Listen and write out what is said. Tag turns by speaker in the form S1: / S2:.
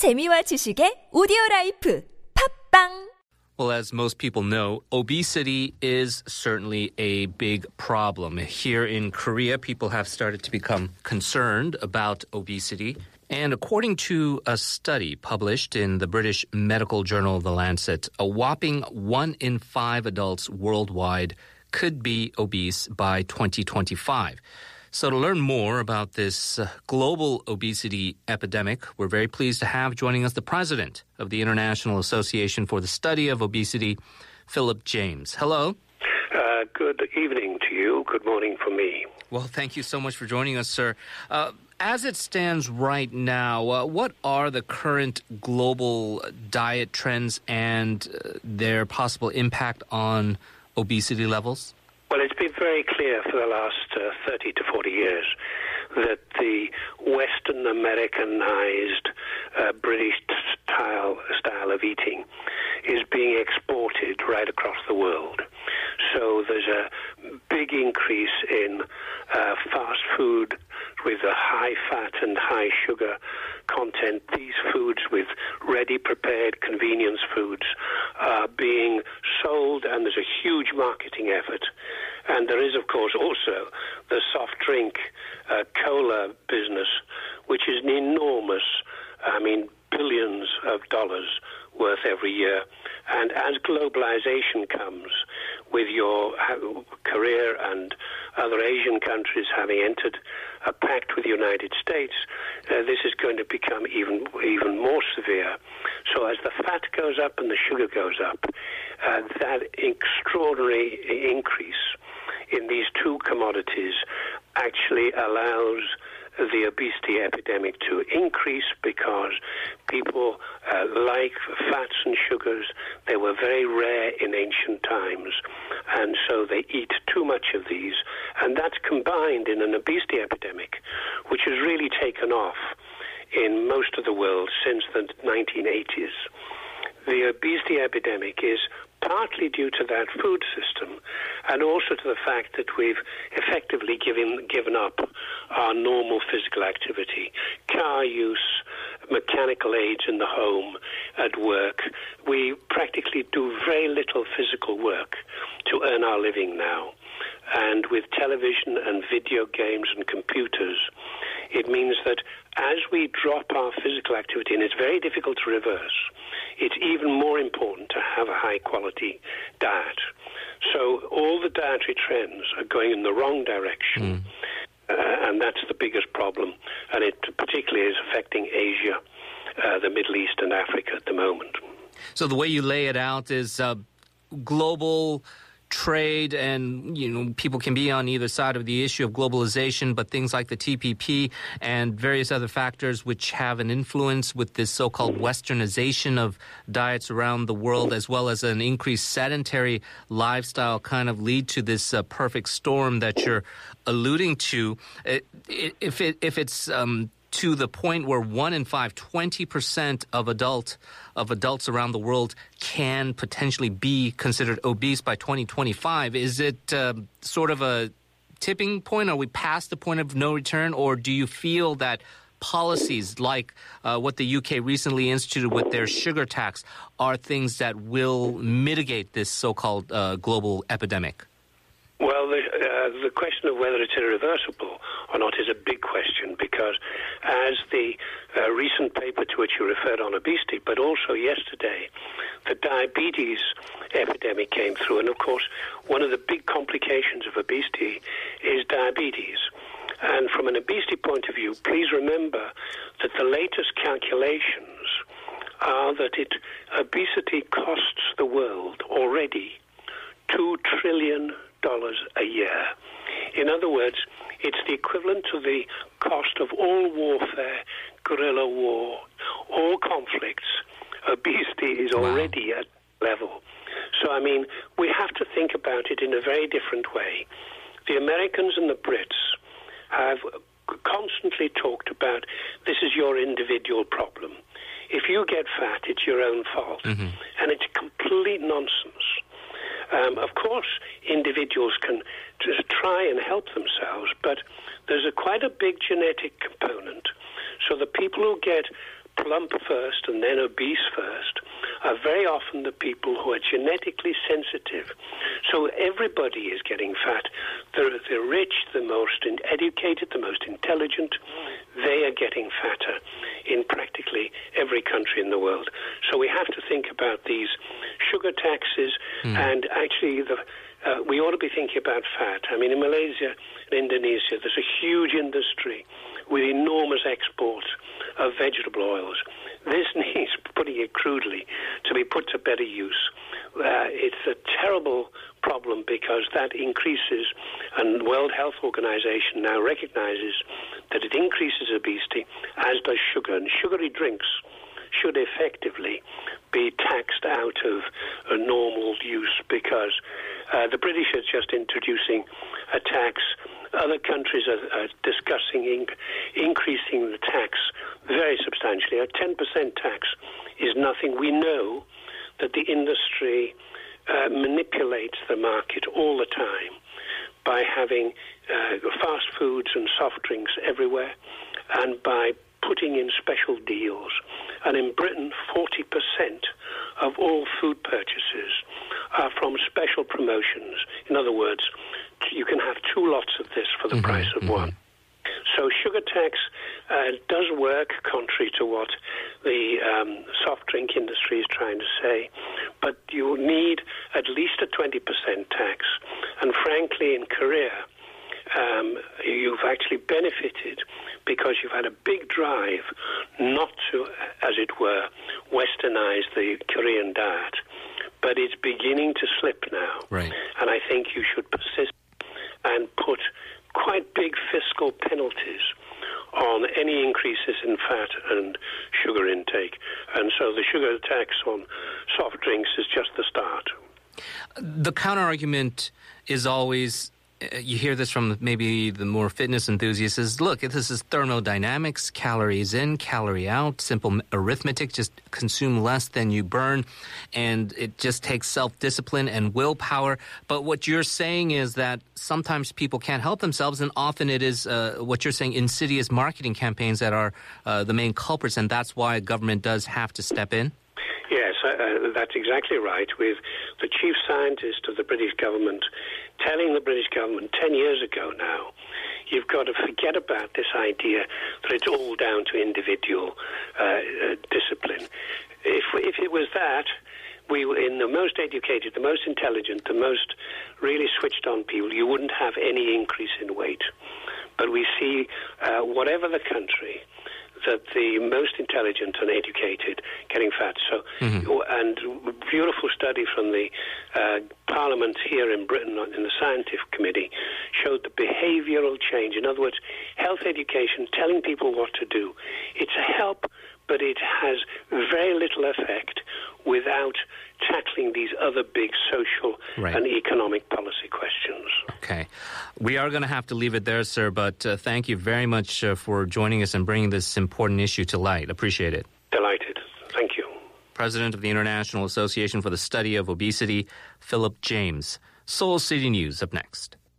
S1: 재미와 지식의 오디오 라이프 팝빵
S2: Well, as most people know, obesity is certainly a big problem. Here in Korea, people have started to become concerned about obesity. And according to a study published in the British medical journal The Lancet, a whopping one in five adults worldwide could be obese by 2025. So, to learn more about this uh, global obesity epidemic, we're very pleased to have joining us the president of the International Association for the Study of Obesity, Philip James. Hello.
S3: Uh, good evening to you. Good morning for me.
S2: Well, thank you so much for joining us, sir. Uh, as it stands right now, uh, what are the current global diet trends and uh, their possible impact on obesity levels?
S3: Been very clear for the last uh, 30 to 40 years that the Western Americanized uh, British style, style of eating is being exported right across the world. So there's a big increase in uh, fast food with a high fat and high sugar content. These foods with ready prepared convenience foods are being sold, and there's a huge marketing effort. And there is, of course, also the soft drink uh, cola business, which is an enormous, I mean, billions of dollars worth every year. And as globalization comes, with your Korea and other Asian countries having entered a pact with the United States, uh, this is going to become even even more severe. So as the fat goes up and the sugar goes up, uh, that extraordinary increase in these two commodities actually allows the obesity epidemic to increase because people uh, like fats and sugars. They were very rare in ancient times, and so they eat too much of these, and that's combined in an obesity epidemic, which has really taken off in most of the world since the 1980s. The obesity epidemic is partly due to that food system and also to the fact that we've effectively given, given up our normal physical activity, car use, mechanical aids in the home, at work. We practically do very little physical work to earn our living now. And with television and video games and computers, it means that as we drop our physical activity, and it's very difficult to reverse, it's even more important to have a high quality diet. So all the dietary trends are going in the wrong direction. Mm. Uh, and that's the biggest problem, and it particularly is affecting Asia, uh, the Middle East, and Africa at the moment.
S2: So the way you lay it out is uh, global trade and you know people can be on either side of the issue of globalization but things like the TPP and various other factors which have an influence with this so-called westernization of diets around the world as well as an increased sedentary lifestyle kind of lead to this uh, perfect storm that you're alluding to. If it if it's um, to the point where one in five, 20% of adult of adults around the world can potentially be considered obese by 2025. Is it uh, sort of a tipping point? Are we past the point of no return, or do you feel that policies like uh, what the UK recently instituted with their sugar tax are things that will mitigate this so-called uh, global epidemic?
S3: Well, the, uh, the question of whether it's irreversible or not is a big question because, as the uh, recent paper to which you referred on obesity, but also yesterday, the diabetes epidemic came through. And of course, one of the big complications of obesity is diabetes. And from an obesity point of view, please remember that the latest calculations are that it, obesity costs the world already $2 trillion a year. In other words, it's the equivalent to the cost of all warfare, guerrilla war, all conflicts. Obesity is already wow. at level. So, I mean, we have to think about it in a very different way. The Americans and the Brits have constantly talked about this is your individual problem. If you get fat, it's your own fault. Mm-hmm. And it's complete nonsense. Um, of course, individuals can try and help themselves, but there's a quite a big genetic component. So the people who get plump first and then obese first are very often the people who are genetically sensitive. So everybody is getting fat. The, the rich, the most educated, the most intelligent, they are getting fatter in practically every country in the world. So we have to think about these sugar taxes mm. and actually the uh, we ought to be thinking about fat. I mean, in Malaysia and Indonesia, there's a huge industry with enormous exports of vegetable oils. This needs, putting it crudely, to be put to better use. Uh, it's a terrible problem because that increases, and World Health Organization now recognizes that it increases obesity, as does sugar. And sugary drinks should effectively be taxed out of a normal use because uh, the British are just introducing a tax other countries are, are discussing in, increasing the tax very substantially. A 10% tax is nothing. We know that the industry uh, manipulates the market all the time by having uh, fast foods and soft drinks everywhere and by putting in special deals. And in Britain, 40% of all food purchases are from special promotions. In other words, you can have two lots of this for the mm-hmm, price of mm-hmm. one. So sugar tax uh, does work, contrary to what the um, soft drink industry is trying to say. But you need at least a 20% tax. And frankly, in Korea, um, you've actually benefited because you've had a big drive not to, as it were, westernize the Korean diet. But it's beginning to slip now.
S2: Right.
S3: And I think you should persist and put quite big fiscal penalties on any increases in fat and sugar intake. And so the sugar tax on soft drinks is just the start.
S2: The counter argument is always you hear this from maybe the more fitness enthusiasts is look this is thermodynamics calories in calorie out simple arithmetic just consume less than you burn and it just takes self-discipline and willpower. But what you're saying is that sometimes people can't help themselves and often it is uh, what you're saying insidious marketing campaigns that are uh, the main culprits and that's why government does have to step in
S3: Yes, uh, uh, that's exactly right. With the chief scientist of the British government telling the British government 10 years ago now, you've got to forget about this idea that it's all down to individual uh, uh, discipline. If, if it was that, we were in the most educated, the most intelligent, the most really switched on people, you wouldn't have any increase in weight. But we see, uh, whatever the country, that the most intelligent and educated getting fat. So, mm-hmm. and beautiful study from the uh, Parliament here in Britain in the Scientific Committee showed the behavioural change. In other words, health education, telling people what to do. It's a help, but it has very little effect without tackling these other big social right. and economic policy questions.
S2: Okay. We are going to have to leave it there, sir, but uh, thank you very much uh, for joining us and bringing this important issue to light. Appreciate it.
S3: Delighted. Thank you.
S2: President of the International Association for the Study of Obesity, Philip James. Seoul City News up next.